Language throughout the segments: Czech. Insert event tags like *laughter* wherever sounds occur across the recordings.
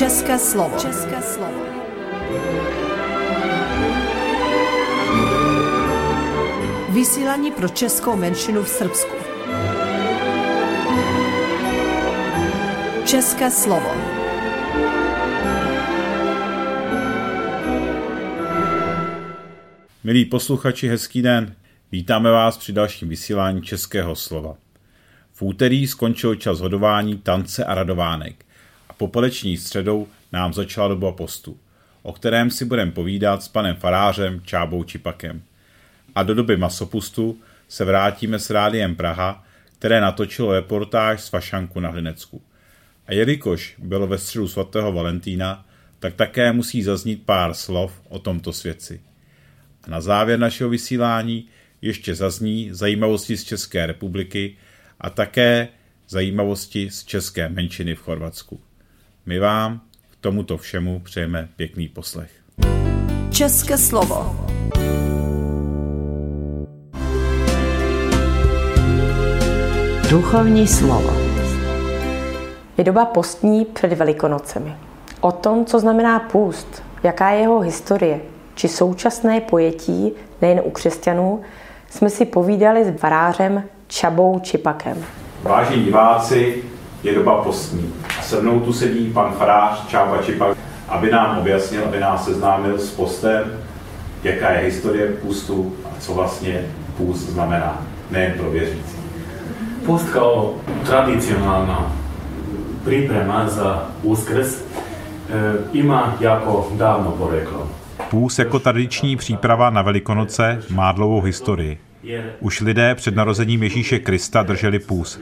České slovo. České slovo. Vysílání pro českou menšinu v Srbsku. České slovo. Milí posluchači, hezký den. Vítáme vás při dalším vysílání Českého slova. V úterý skončil čas hodování tance a radovánek popoleční středou nám začala doba postu, o kterém si budeme povídat s panem farářem Čábou Čipakem. A do doby masopustu se vrátíme s Rádiem Praha, které natočilo reportáž z Fašanku na Hlinecku. A jelikož bylo ve středu svatého Valentína, tak také musí zaznít pár slov o tomto svěci. A na závěr našeho vysílání ještě zazní zajímavosti z České republiky a také zajímavosti z české menšiny v Chorvatsku. My vám k tomuto všemu přejeme pěkný poslech. České slovo. Duchovní slovo. Je doba postní před Velikonocemi. O tom, co znamená půst, jaká je jeho historie, či současné pojetí nejen u křesťanů, jsme si povídali s varářem Čabou Čipakem. Vážení diváci, je doba postní. Se mnou tu sedí pan farář Čába Čipak, aby nám objasnil, aby nás seznámil s postem, jaká je historie půstu a co vlastně půst znamená, nejen pro věřící. Pust kao tradicionalna priprema za uskrs e, ima jako davno poreklo. Půst jako tradiční příprava na Velikonoce má dlouhou historii. Už lidé před narozením Ježíše Krista drželi půst.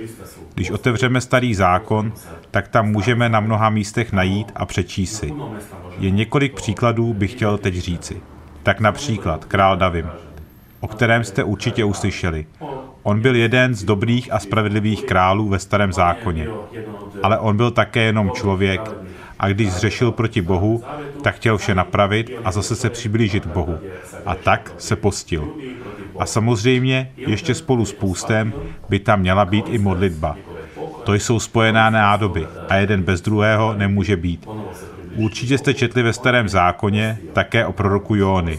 Když otevřeme starý zákon, tak tam můžeme na mnoha místech najít a přečíst si. Je několik příkladů, bych chtěl teď říci. Tak například král Davim, o kterém jste určitě uslyšeli. On byl jeden z dobrých a spravedlivých králů ve starém zákoně. Ale on byl také jenom člověk a když zřešil proti Bohu, tak chtěl vše napravit a zase se přiblížit k Bohu. A tak se postil. A samozřejmě ještě spolu s půstem by tam měla být i modlitba. To jsou spojená nádoby a jeden bez druhého nemůže být. Určitě jste četli ve starém zákoně také o proroku Jóny.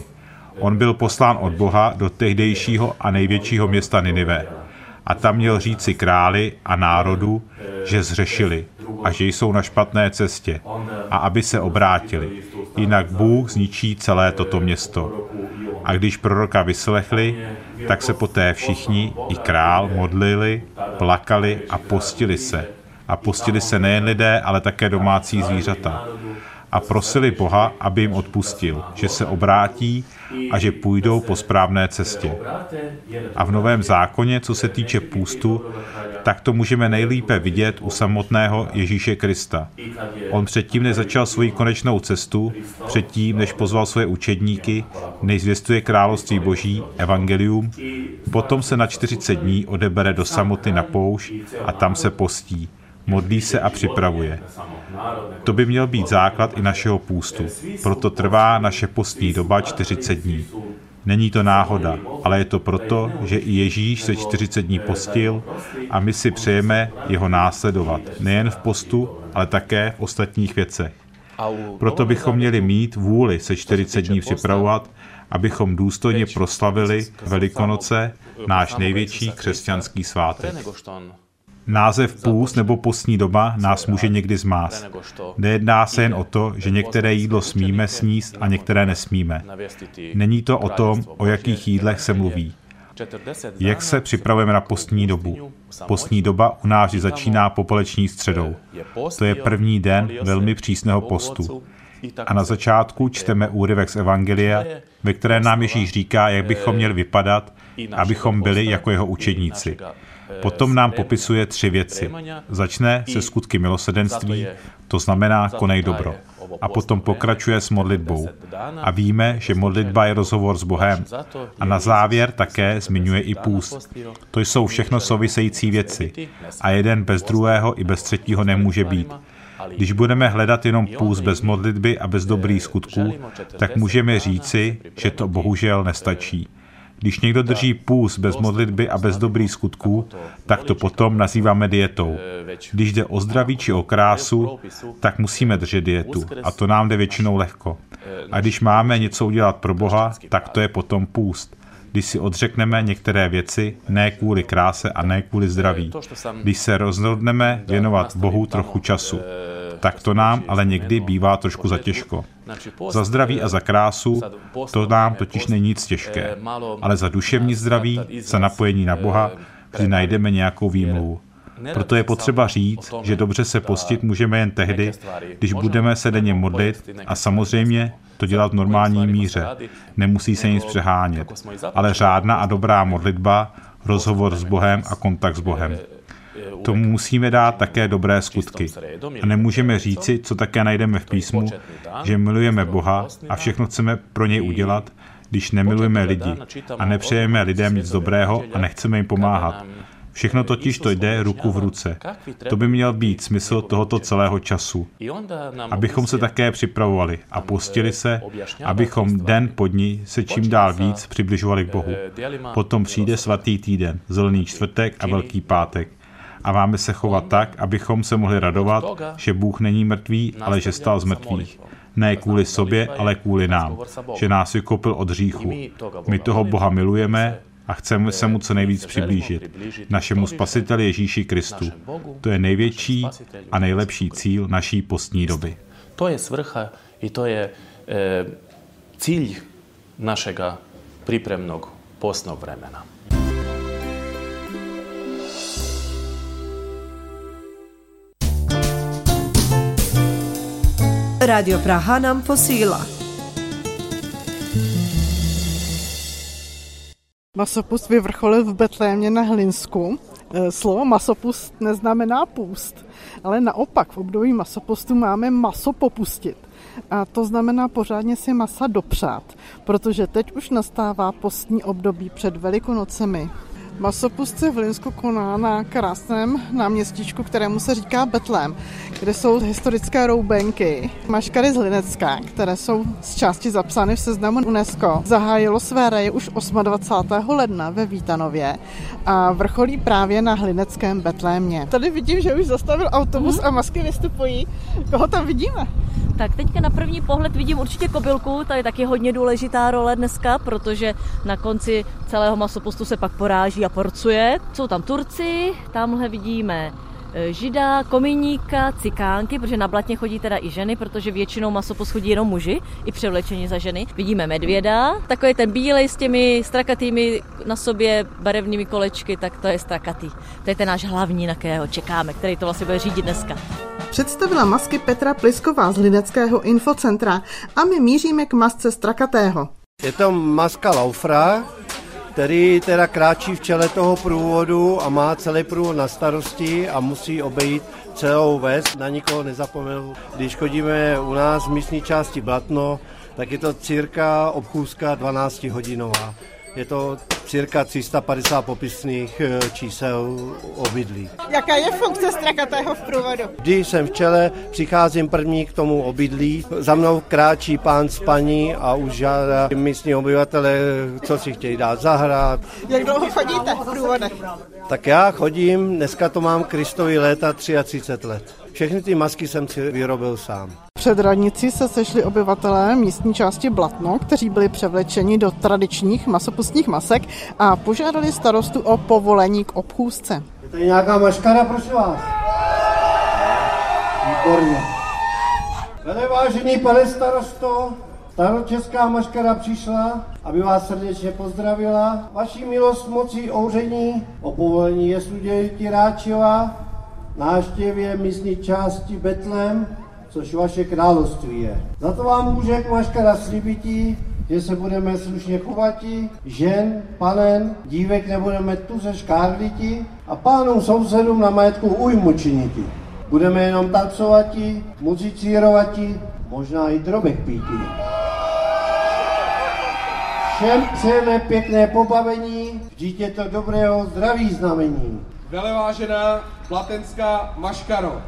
On byl poslán od Boha do tehdejšího a největšího města Ninive. A tam měl říci králi a národu, že zřešili a že jsou na špatné cestě a aby se obrátili. Jinak Bůh zničí celé toto město. A když proroka vyslechli, tak se poté všichni, i král, modlili, plakali a postili se. A postili se nejen lidé, ale také domácí zvířata. A prosili Boha, aby jim odpustil, že se obrátí a že půjdou po správné cestě. A v Novém zákoně, co se týče půstu, tak to můžeme nejlépe vidět u samotného Ježíše Krista. On předtím, než začal svoji konečnou cestu, předtím, než pozval své učedníky, než zvěstuje království boží, evangelium, potom se na 40 dní odebere do samoty na poušť a tam se postí, modlí se a připravuje. To by měl být základ i našeho půstu. Proto trvá naše postní doba 40 dní. Není to náhoda, ale je to proto, že i Ježíš se 40 dní postil a my si přejeme jeho následovat, nejen v postu, ale také v ostatních věcech. Proto bychom měli mít vůli se 40 dní připravovat, abychom důstojně proslavili Velikonoce, náš největší křesťanský svátek. Název půst nebo postní doba nás může někdy zmást. Nejedná se jen o to, že některé jídlo smíme sníst a některé nesmíme. Není to o tom, o jakých jídlech se mluví. Jak se připravujeme na postní dobu? Postní doba u nás začíná popoleční středou. To je první den velmi přísného postu. A na začátku čteme úryvek z Evangelia, ve které nám Ježíš říká, jak bychom měli vypadat, abychom byli jako jeho učedníci. Potom nám popisuje tři věci. Začne se skutky milosedenství, to znamená konej dobro. A potom pokračuje s modlitbou. A víme, že modlitba je rozhovor s Bohem. A na závěr také zmiňuje i půst. To jsou všechno související věci. A jeden bez druhého i bez třetího nemůže být. Když budeme hledat jenom půst bez modlitby a bez dobrých skutků, tak můžeme říci, že to bohužel nestačí. Když někdo drží půst bez modlitby a bez dobrých skutků, tak to potom nazýváme dietou. Když jde o zdraví či o krásu, tak musíme držet dietu. A to nám jde většinou lehko. A když máme něco udělat pro Boha, tak to je potom půst když si odřekneme některé věci, ne kvůli kráse a ne kvůli zdraví. Když se rozhodneme věnovat Bohu trochu času, tak to nám ale někdy bývá trošku za těžko. Za zdraví a za krásu to nám totiž není nic těžké, ale za duševní zdraví, za napojení na Boha, kdy najdeme nějakou výmluvu. Proto je potřeba říct, že dobře se postit můžeme jen tehdy, když budeme se denně modlit a samozřejmě to dělat v normální míře. Nemusí se nic přehánět. Ale řádná a dobrá modlitba, rozhovor s Bohem a kontakt s Bohem. Tomu musíme dát také dobré skutky. A nemůžeme říci, co také najdeme v písmu, že milujeme Boha a všechno chceme pro něj udělat, když nemilujeme lidi a nepřejeme lidem nic dobrého a nechceme jim pomáhat. Všechno totiž to jde ruku v ruce. To by měl být smysl tohoto celého času. Abychom se také připravovali a postili se, abychom den po dní se čím dál víc přibližovali k Bohu. Potom přijde svatý týden, zelený čtvrtek a velký pátek. A máme se chovat tak, abychom se mohli radovat, že Bůh není mrtvý, ale že stal z mrtvých. Ne kvůli sobě, ale kvůli nám. Že nás vykopil od hříchu. My toho Boha milujeme a chceme se mu co nejvíc přiblížit, našemu spasiteli Ježíši Kristu. To je největší a nejlepší cíl naší postní doby. To je svrcha i to je e, cíl našega pripremnog postnog vremena. Radio Praha nám posílá. Masopust vyvrcholil v Betlémě na Hlinsku. E, slovo masopust neznamená půst, ale naopak v období masopustu máme maso popustit. A to znamená pořádně si masa dopřát, protože teď už nastává postní období před Velikonocemi. Masopustce v Linsku koná na krásném náměstíčku, kterému se říká Betlém, kde jsou historické roubenky, maškary z Linecka, které jsou z části zapsány v seznamu UNESCO. Zahájilo své reje už 28. ledna ve Vítanově a vrcholí právě na Hlineckém Betlémě. Tady vidím, že už zastavil autobus mm-hmm. a masky vystupují. Koho tam vidíme? Tak teďka na první pohled vidím určitě kobylku, to je taky hodně důležitá role dneska, protože na konci celého masopustu se pak poráží a porcuje. Jsou tam Turci, tamhle vidíme žida, kominíka, cikánky, protože na blatně chodí teda i ženy, protože většinou masopust chodí jenom muži, i převlečení za ženy. Vidíme medvěda, takový ten bílej s těmi strakatými na sobě barevnými kolečky, tak to je strakatý. To je ten náš hlavní, na kterého čekáme, který to vlastně bude řídit dneska představila masky Petra Plisková z Lideckého infocentra a my míříme k masce Strakatého. Je to maska Laufra, který teda kráčí v čele toho průvodu a má celý průvod na starosti a musí obejít celou ves. Na nikoho nezapomenu. Když chodíme u nás v místní části Blatno, tak je to cirka obchůzka 12 hodinová. Je to cirka 350 popisných eh, čísel obydlí. Jaká je funkce strakatého v průvodu? Když jsem v čele, přicházím první k tomu obydlí. Za mnou kráčí pán s paní a už žádá místní obyvatele, co si chtějí dát zahrát. Jak dlouho chodíte v průvodech? Tak já chodím, dneska to mám Kristovi léta 33 let. Všechny ty masky jsem si vyrobil sám. Před radnicí se sešli obyvatelé místní části Blatno, kteří byli převlečeni do tradičních masopustních masek a požádali starostu o povolení k obchůzce. Je tady nějaká maškara, prosím vás? Výborně. Vele vážený pane starosto, staročeská maškara přišla, aby vás srdečně pozdravila. Vaší milost mocí ouření o povolení je dějiti Ráčeva, náštěvě místní části Betlem, což vaše království je. Za to vám může maškara slibití, že se budeme slušně chovati, žen, panen, dívek nebudeme tu se škárliti a pánům sousedům na majetku ujmu činiti. Budeme jenom tancovati, muzicírovati, možná i drobek píti. Všem přejeme pěkné pobavení, vždyť je to dobrého zdraví znamení. Velevážená Platenská Maškaro.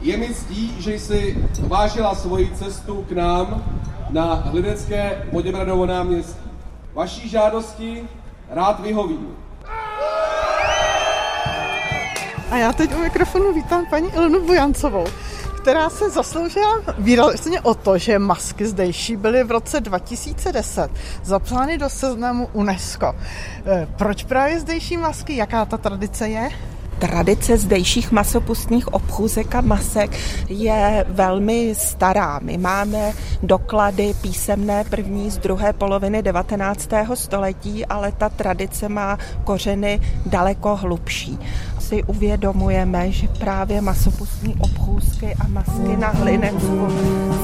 Je mi ctí, že jsi vážila svoji cestu k nám na Hlinecké Poděbradovo náměstí. Vaší žádosti rád vyhovím. A já teď u mikrofonu vítám paní Ilonu Bujancovou, která se zasloužila výrazně o to, že masky zdejší byly v roce 2010 zapsány do seznamu UNESCO. Eh, proč právě zdejší masky? Jaká ta tradice je? Tradice zdejších masopustních obchůzek a masek je velmi stará. My máme doklady písemné první z druhé poloviny 19. století, ale ta tradice má kořeny daleko hlubší si uvědomujeme, že právě masopustní obchůzky a masky na hlinecku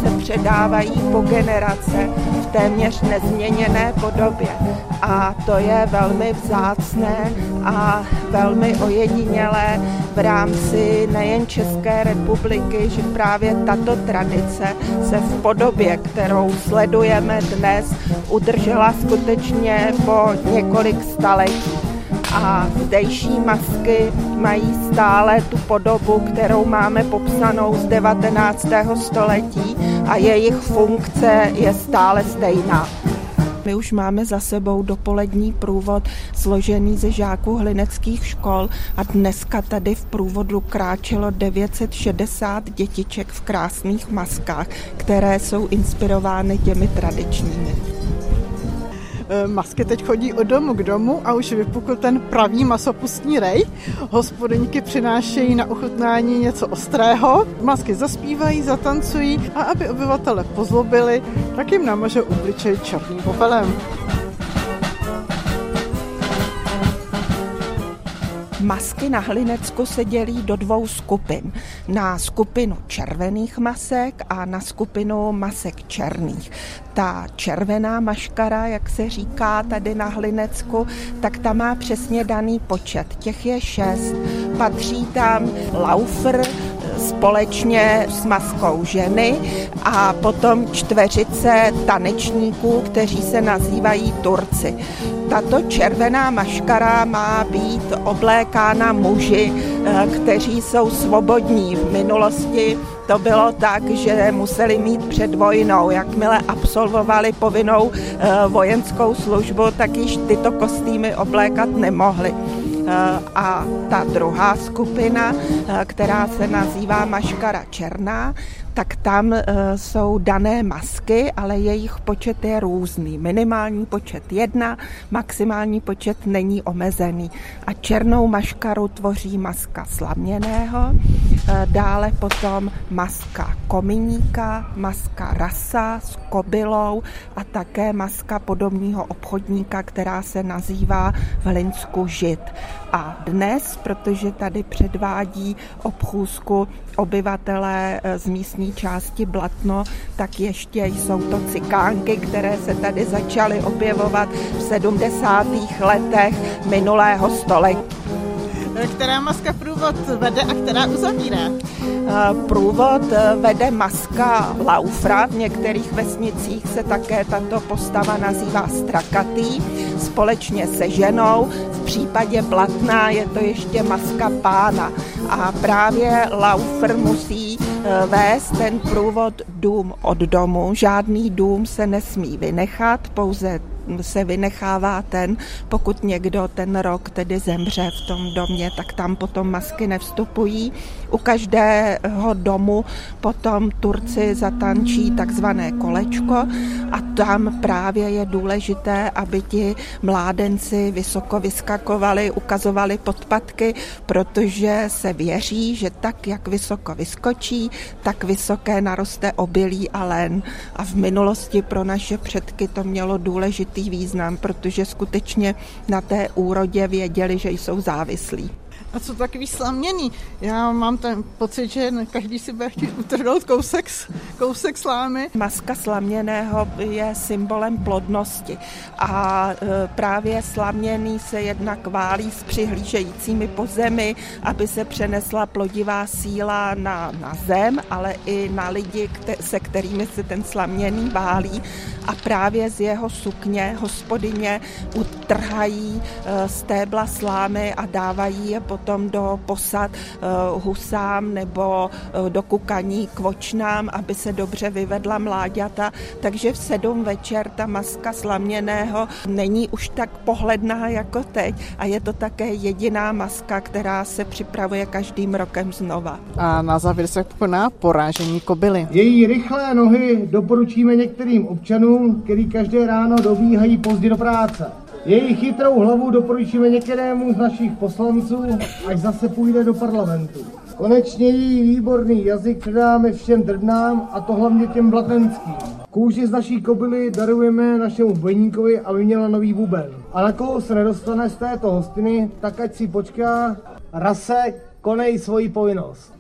se předávají po generace v téměř nezměněné podobě. A to je velmi vzácné a velmi ojedinělé v rámci nejen České republiky, že právě tato tradice se v podobě, kterou sledujeme dnes, udržela skutečně po několik staletí a zdejší masky mají stále tu podobu, kterou máme popsanou z 19. století a jejich funkce je stále stejná. My už máme za sebou dopolední průvod složený ze žáků hlineckých škol a dneska tady v průvodu kráčelo 960 dětiček v krásných maskách, které jsou inspirovány těmi tradičními. Eh, masky teď chodí od domu k domu a už vypukl ten pravý masopustní rej. Hospodyňky přinášejí na ochutnání něco ostrého, masky zaspívají, zatancují a aby obyvatele pozlobili, tak jim namažou obličej černým popelem. Masky na Hlinecku se dělí do dvou skupin. Na skupinu červených masek a na skupinu masek černých. Ta červená maškara, jak se říká tady na Hlinecku, tak ta má přesně daný počet. Těch je šest. Patří tam laufer, společně s maskou ženy a potom čtveřice tanečníků, kteří se nazývají Turci. Tato červená maškara má být oblékána muži, eh, kteří jsou svobodní. V minulosti to bylo tak, že museli mít před vojnou, jakmile absolvovali povinnou eh, vojenskou službu, tak již tyto kostýmy oblékat nemohli. Eh, a ta druhá skupina, eh, která se nazývá maškara černá, tak tam eh, jsou dané masky, ale jejich počet je různý. Minimální počet jedna, maximální počet není omezený. A černou maškaru tvoří maska slaměného, dále potom maska kominíka, maska rasa s kobylou a také maska podobného obchodníka, která se nazývá v Linsku žid. A dnes, protože tady předvádí obchůzku obyvatelé eh, z místní části Blatno, tak ještě jsou to cikánky, které se tady začaly objevovat v 70. letech minulého století. Která maska průvod vede a která uzavírá? Eh, průvod eh, vede maska Laufra. V některých vesnicích se také tato postava nazývá Strakatý. Společně se ženou. V případě Blatná je to ještě maska pána. A právě Laufer musí eh, vést ten průvod dům od domu. Žádný dům se nesmí vynechat, pouze se vynechává ten, pokud někdo ten rok tedy zemře v tom domě, tak tam potom masky nevstupují. U každého domu potom Turci zatančí takzvané kolečko a tam právě je důležité, aby ti mládenci vysoko vyskakovali, ukazovali podpatky, protože se věří, že tak, jak vysoko vyskočí, tak vysoké naroste obilí a len. A v minulosti pro naše předky to mělo důležitý význam, protože skutečně na té úrodě věděli, že jsou závislí. A co takový slaměný? Já mám ten pocit, že každý si bude chtít utrhnout kousek, kousek slámy. Maska slaměného je symbolem plodnosti a e, právě slaměný se jednak válí s přihlížejícími po zemi, aby se přenesla plodivá síla na, na zem, ale i na lidi, se kterými se ten slaměný válí a právě z jeho sukně hospodyně utrhají e, stébla slámy a dávají je potom potom do posad husám nebo do kukaní kvočnám, aby se dobře vyvedla mláďata. Takže v sedm večer ta maska slaměného není už tak pohledná jako teď a je to také jediná maska, která se připravuje každým rokem znova. A na závěr se koná porážení kobily. Její rychlé nohy doporučíme některým občanům, který každé ráno dobíhají pozdě do práce. Její chytrou hlavu doporučíme některému z našich poslanců, až zase půjde do parlamentu. Konečně její výborný jazyk předáme všem drdnám, a to hlavně těm blatenským. Kůži z naší kobily darujeme našemu bojníkovi, aby měla nový buben. A na koho se nedostane z této hostiny, tak ať si počká, rase, konej svoji povinnost.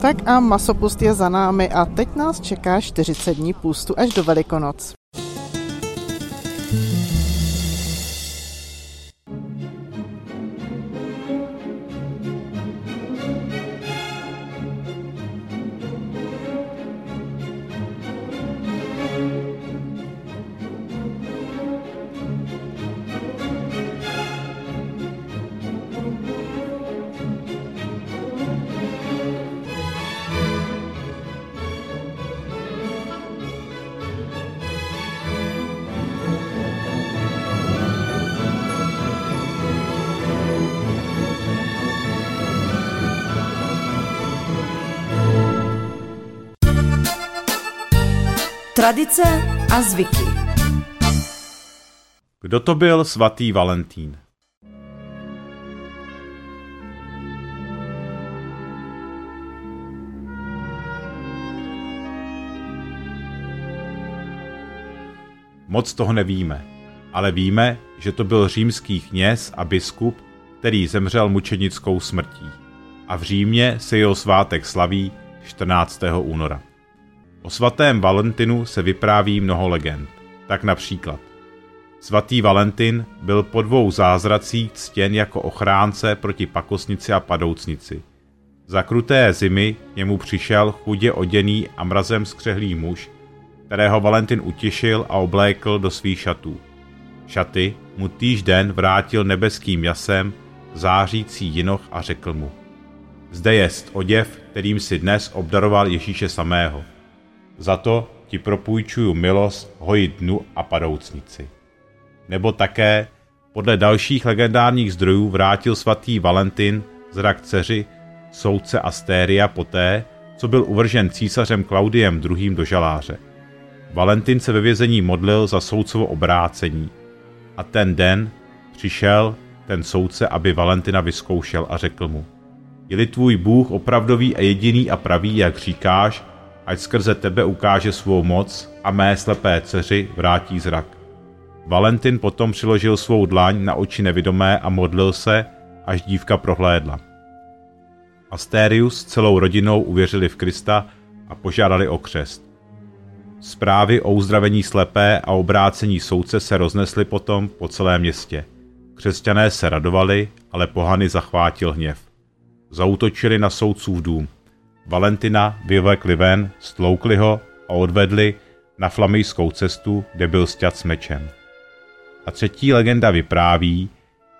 Tak a masopust je za námi a teď nás čeká 40 dní půstu až do Velikonoc. Tradice a zvyky. Kdo to byl svatý Valentín? Moc toho nevíme, ale víme, že to byl římský kněz a biskup, který zemřel mučenickou smrtí. A v Římě se jeho svátek slaví 14. února. O svatém Valentinu se vypráví mnoho legend. Tak například. Svatý Valentin byl po dvou zázracích ctěn jako ochránce proti pakosnici a padoucnici. Za kruté zimy němu přišel chudě oděný a mrazem skřehlý muž, kterého Valentin utěšil a oblékl do svých šatů. Šaty mu týž den vrátil nebeským jasem zářící jinoch a řekl mu Zde jest oděv, kterým si dnes obdaroval Ježíše samého – za to ti propůjčuju milost hojit dnu a padoucnici. Nebo také podle dalších legendárních zdrojů vrátil svatý Valentin zrak dceři soudce Astéria poté, co byl uvržen císařem Klaudiem II. do žaláře. Valentin se ve vězení modlil za soudcovo obrácení a ten den přišel ten soudce, aby Valentina vyzkoušel a řekl mu, je-li tvůj Bůh opravdový a jediný a pravý, jak říkáš, ať skrze tebe ukáže svou moc a mé slepé dceři vrátí zrak. Valentin potom přiložil svou dlaň na oči nevidomé a modlil se, až dívka prohlédla. Asterius s celou rodinou uvěřili v Krista a požádali o křest. Zprávy o uzdravení slepé a obrácení soudce se roznesly potom po celém městě. Křesťané se radovali, ale pohany zachvátil hněv. Zautočili na soudcův dům. Valentina vyvlekli ven, stloukli ho a odvedli na flamijskou cestu, kde byl sťat s mečem. A třetí legenda vypráví,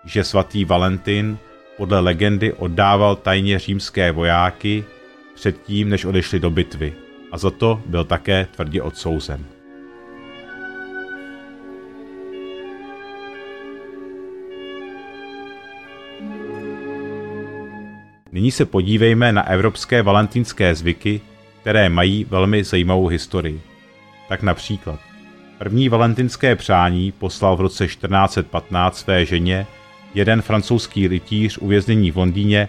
že svatý Valentin podle legendy oddával tajně římské vojáky předtím, než odešli do bitvy a za to byl také tvrdě odsouzen. Nyní se podívejme na evropské valentínské zvyky, které mají velmi zajímavou historii. Tak například první valentinské přání poslal v roce 1415 své ženě jeden francouzský rytíř uvěznění v Londýně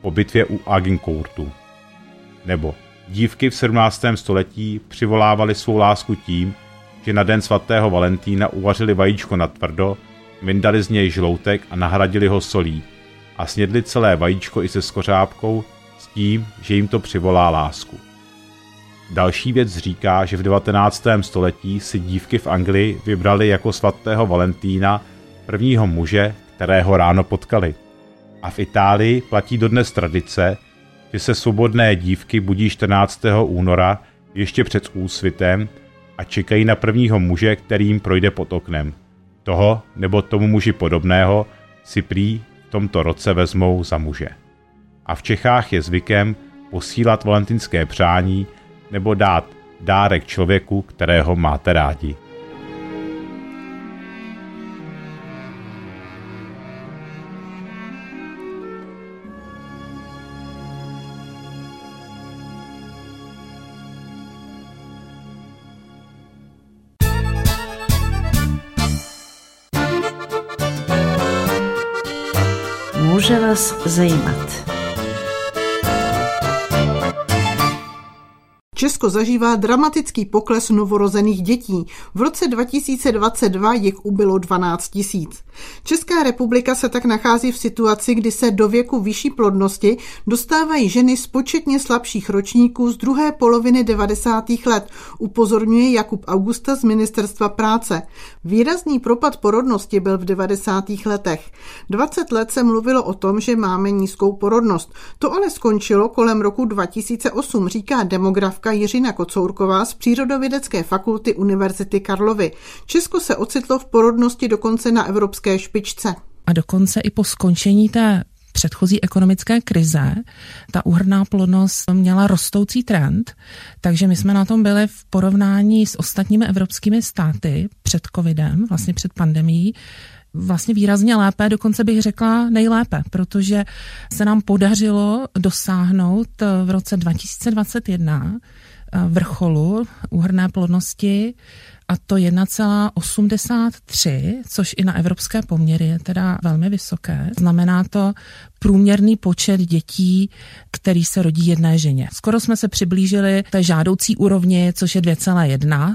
po bitvě u Agincourtu. Nebo dívky v 17. století přivolávaly svou lásku tím, že na den svatého Valentína uvařili vajíčko na tvrdo, vyndali z něj žloutek a nahradili ho solí, a snědli celé vajíčko i se skořápkou s tím, že jim to přivolá lásku. Další věc říká, že v 19. století si dívky v Anglii vybrali jako svatého Valentína prvního muže, kterého ráno potkali. A v Itálii platí dodnes tradice, že se svobodné dívky budí 14. února ještě před úsvitem a čekají na prvního muže, který jim projde pod oknem. Toho nebo tomu muži podobného si prý v tomto roce vezmou za muže. A v Čechách je zvykem posílat valentinské přání nebo dát dárek člověku, kterého máte rádi. Může vás Česko zažívá dramatický pokles novorozených dětí. V roce 2022 jich ubylo 12 tisíc. Česká republika se tak nachází v situaci, kdy se do věku vyšší plodnosti dostávají ženy z početně slabších ročníků z druhé poloviny 90. let, upozorňuje Jakub Augusta z Ministerstva práce. Výrazný propad porodnosti byl v 90. letech. 20 let se mluvilo o tom, že máme nízkou porodnost. To ale skončilo kolem roku 2008, říká demografka Jiřina Kocourková z Přírodovědecké fakulty Univerzity Karlovy. Česko se ocitlo v porodnosti dokonce na evropské špičce. A dokonce i po skončení té předchozí ekonomické krize ta úhrná plodnost měla rostoucí trend, takže my jsme na tom byli v porovnání s ostatními evropskými státy před covidem, vlastně před pandemí, vlastně výrazně lépe, dokonce bych řekla nejlépe, protože se nám podařilo dosáhnout v roce 2021 vrcholu úhrné plodnosti a to 1,83, což i na evropské poměry je teda velmi vysoké. Znamená to průměrný počet dětí, který se rodí jedné ženě. Skoro jsme se přiblížili té žádoucí úrovni, což je 2,1.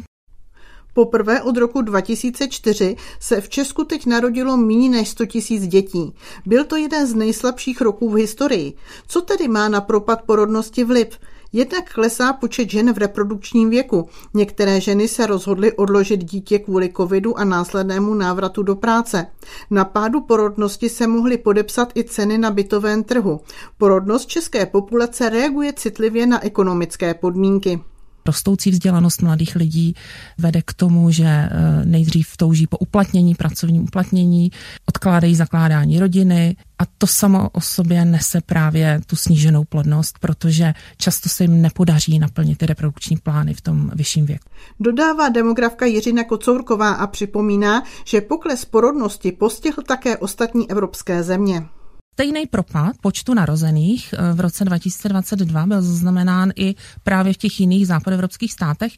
Poprvé od roku 2004 se v Česku teď narodilo méně než 100 tisíc dětí. Byl to jeden z nejslabších roků v historii. Co tedy má na propad porodnosti vliv? Jednak klesá počet žen v reprodukčním věku. Některé ženy se rozhodly odložit dítě kvůli covidu a následnému návratu do práce. Na pádu porodnosti se mohly podepsat i ceny na bytovém trhu. Porodnost české populace reaguje citlivě na ekonomické podmínky. Rostoucí vzdělanost mladých lidí vede k tomu, že eh, nejdřív touží po uplatnění, pracovním uplatnění, odkládají zakládání rodiny a to samo o sobě nese právě tu sníženou plodnost, protože často se jim nepodaří naplnit ty reprodukční plány v tom vyšším věku. Dodává demografka Jiřina Kocourková a připomíná, že pokles porodnosti postihl také ostatní evropské země. Stejný propad počtu narozených eh, v roce 2022 byl zaznamenán i právě v těch jiných západevropských státech.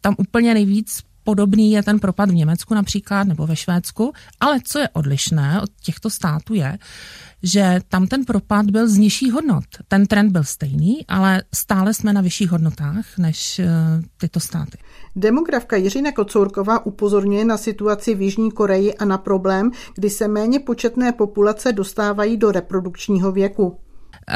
Tam úplně nejvíc podobný je ten propad v Německu například nebo ve Švédsku, ale co je odlišné od těchto států je, že tam ten propad byl z nižších hodnot. Ten trend byl stejný, ale stále jsme na vyšších hodnotách než uh, tyto státy. Demografka Jiřina Kocourková upozorňuje na situaci v Jižní Koreji a na problém, kdy se méně početné populace dostávají do reprodukčního věku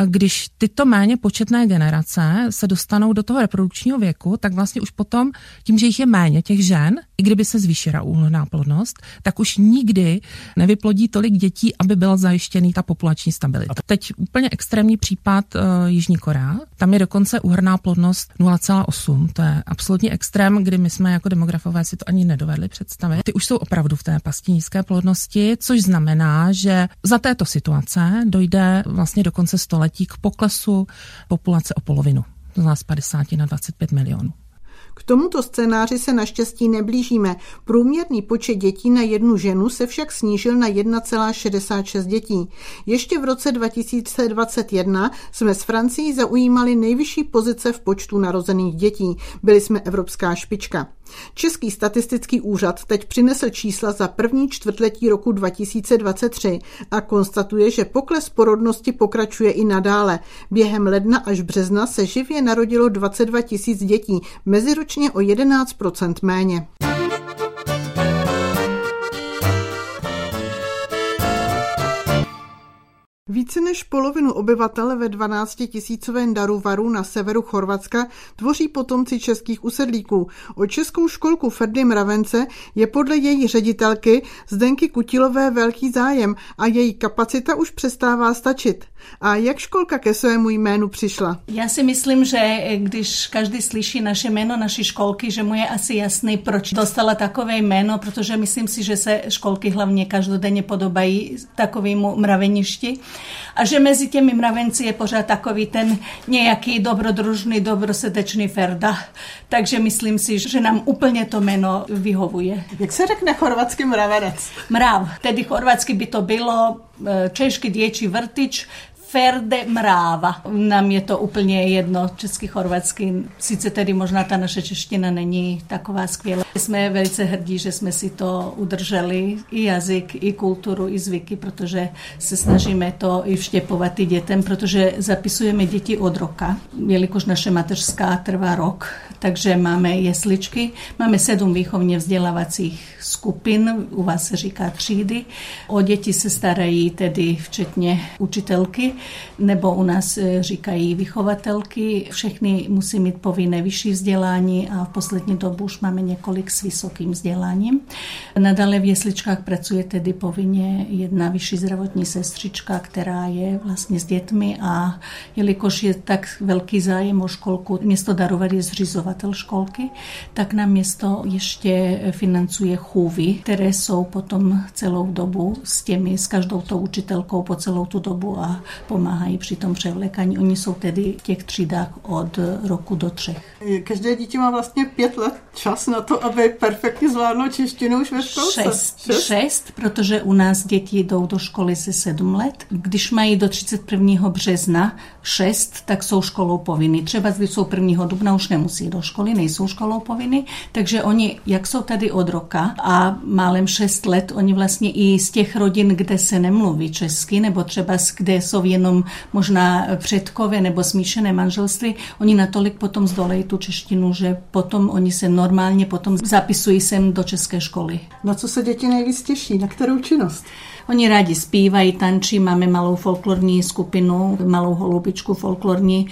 když tyto méně početné generace se dostanou do toho reprodukčního věku, tak vlastně už potom, tím, že jich je méně těch žen, i kdyby se zvýšila úhledná plodnost, tak už nikdy nevyplodí tolik dětí, aby byla zajištěný ta populační stabilita. Teď úplně extrémní případ uh, Jižní Korea. Tam je dokonce úhrná plodnost 0,8. To je absolutní extrém, kdy my jsme jako demografové si to ani nedovedli představit. Ty už jsou opravdu v té pasti nízké plodnosti, což znamená, že za této situace dojde vlastně do konce století k poklesu populace o polovinu. To znamená z 50 na 25 milionů. K tomuto scénáři se naštěstí neblížíme. Průměrný počet dětí na jednu ženu se však snížil na 1,66 dětí. Ještě v roce 2021 jsme s Francií zaujímali nejvyšší pozice v počtu narozených dětí. Byli jsme evropská špička. Český statistický úřad teď přinesl čísla za první čtvrtletí roku 2023 a konstatuje, že pokles porodnosti pokračuje i nadále. Během ledna až března se živě narodilo 22 tisíc dětí, meziročně o 11% méně. Více než polovinu obyvatel ve 12 tisícovém Daruvaru na severu Chorvatska tvoří potomci českých usedlíků. O českou školku Ferdy Mravence je podle její ředitelky Zdenky Kutilové velký zájem a její kapacita už přestává stačit. A jak školka ke svému jménu přišla? Já si myslím, že když každý slyší naše jméno naší školky, že mu je asi jasný, proč dostala takové jméno, protože myslím si, že se školky hlavně každodenně podobají takovému mraveništi a že mezi těmi mravenci je pořád takový ten nějaký dobrodružný, dobrosrdečný Ferda. Takže myslím si, že nám úplně to jméno vyhovuje. Jak se řekne chorvatský mravenec? Mrav. Tedy chorvatsky by to bylo e, češky děčí vrtič, Ferde Mráva. Nám je to úplně jedno, český, chorvatský. Sice tedy možná ta naše čeština není taková skvělá. Jsme velice hrdí, že jsme si to udrželi, i jazyk, i kulturu, i zvyky, protože se snažíme to i vštěpovat i dětem, protože zapisujeme děti od roka, jelikož naše mateřská trvá rok, takže máme jesličky, máme sedm výchovně vzdělávacích skupin, u vás se říká třídy. O děti se starají tedy včetně učitelky, nebo u nás e, říkají vychovatelky. Všechny musí mít povinné vyšší vzdělání a v poslední dobu už máme několik s vysokým vzděláním. Nadále v jesličkách pracuje tedy povinně jedna vyšší zdravotní sestřička, která je vlastně s dětmi a jelikož je tak velký zájem o školku, město Darovat je zřizovatel školky, tak nám město ještě financuje chůvy, které jsou potom celou dobu s těmi, s každou tou učitelkou po celou tu dobu a pomáhají při tom převlékání. Oni jsou tedy v těch třídách od roku do třech. Každé dítě má vlastně pět let čas na to, aby perfektně zvládlo češtinu už ve školce. Šest, šest? šest, protože u nás děti jdou do školy se sedm let. Když mají do 31. března šest, tak jsou školou povinny. Třeba když jsou 1. dubna, už nemusí do školy, nejsou školou povinny. Takže oni, jak jsou tady od roka a málem šest let, oni vlastně i z těch rodin, kde se nemluví česky, nebo třeba kde jsou jen jenom možná předkové nebo smíšené manželství, oni natolik potom zdolejí tu češtinu, že potom oni se normálně potom zapisují sem do české školy. Na co se děti nejvíc těší? Na kterou činnost? Oni rádi zpívají, tančí, máme malou folklorní skupinu, malou holubičku folklorní.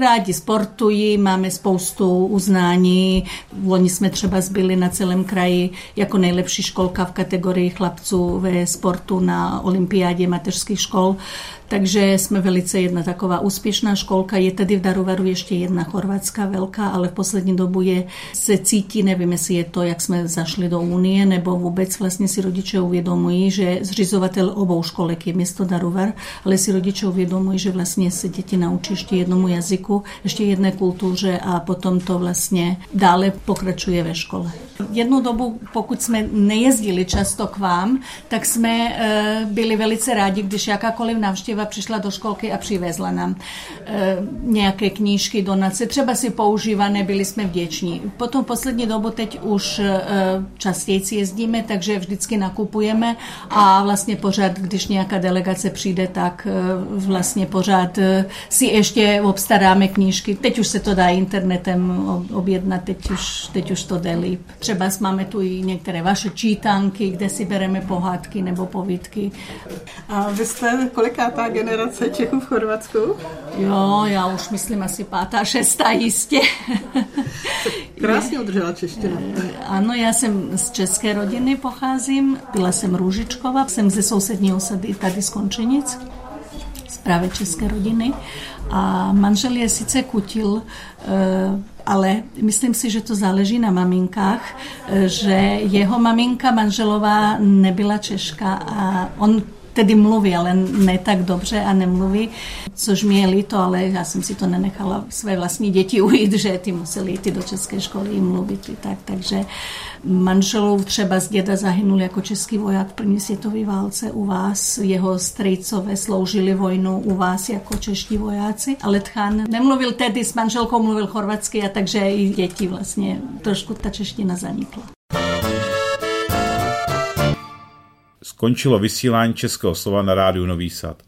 Rádi sportují, máme spoustu uznání. Loni jsme třeba zbyli na celém kraji jako nejlepší školka v kategorii chlapců ve sportu na olympiádě mateřských škol. Takže jsme velice jedna taková úspěšná školka. Je tady v Daruvaru ještě jedna chorvatská velká, ale v poslední dobu je, se cítí, nevím, jestli je to, jak jsme zašli do Unie, nebo vůbec vlastně si rodiče uvědomují, že zřizovatel obou školek je město Daruvar, ale si rodiče uvědomují, že vlastně se děti naučí ještě jednomu jazyku, ještě jedné kultuře a potom to vlastně dále pokračuje ve škole. Jednu dobu, pokud jsme nejezdili často k vám, tak jsme eh, byli velice rádi, když jakákoliv návštěva přišla do školky a přivezla nám e, nějaké knížky, donace, třeba si používané, byli jsme vděční. Potom poslední dobu teď už e, častěji jezdíme, takže vždycky nakupujeme a vlastně pořád, když nějaká delegace přijde, tak vlastně pořád si ještě obstaráme knížky. Teď už se to dá internetem objednat, teď už, teď už to jde líp. Třeba máme tu i některé vaše čítanky, kde si bereme pohádky nebo povídky. A vy jste kolikátá generace Čechů v Chorvatsku? Jo, já už myslím asi pátá, šestá jistě. *laughs* Krásně udržela češtinu. Ano, já jsem z české rodiny pocházím, byla jsem Růžičkova, jsem ze sousední osady tady z Končenic, právě české rodiny. A manžel je sice kutil, eh, ale myslím si, že to záleží na maminkách, eh, že jeho maminka manželová nebyla Češka a on tedy mluví, ale ne tak dobře a nemluví, což mi je líto, ale já jsem si to nenechala své vlastní děti ujít, že ty museli jít do české školy i mluvit i tak, takže manželů třeba z děda zahynul jako český voják v první světové válce. U vás, jeho strejcové sloužili vojnu u vás jako čeští vojáci, ale Tchan nemluvil tedy s manželkou, mluvil chorvatsky a takže i děti vlastně trošku ta čeština zanikla. Skončilo vysílání Českého slova na rádiu Nový Sad.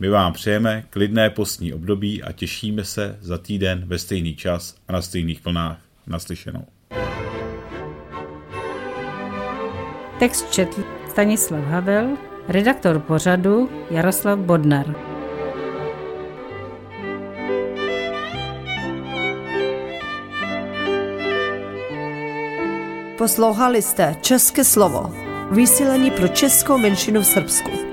My vám přejeme klidné postní období a těšíme se za týden ve stejný čas a na stejných vlnách. Naslyšenou. Text četl Stanislav Havel, Redaktor pořadu Jaroslav Bodnar. Poslouchali jste České slovo, vysílání pro českou menšinu v Srbsku.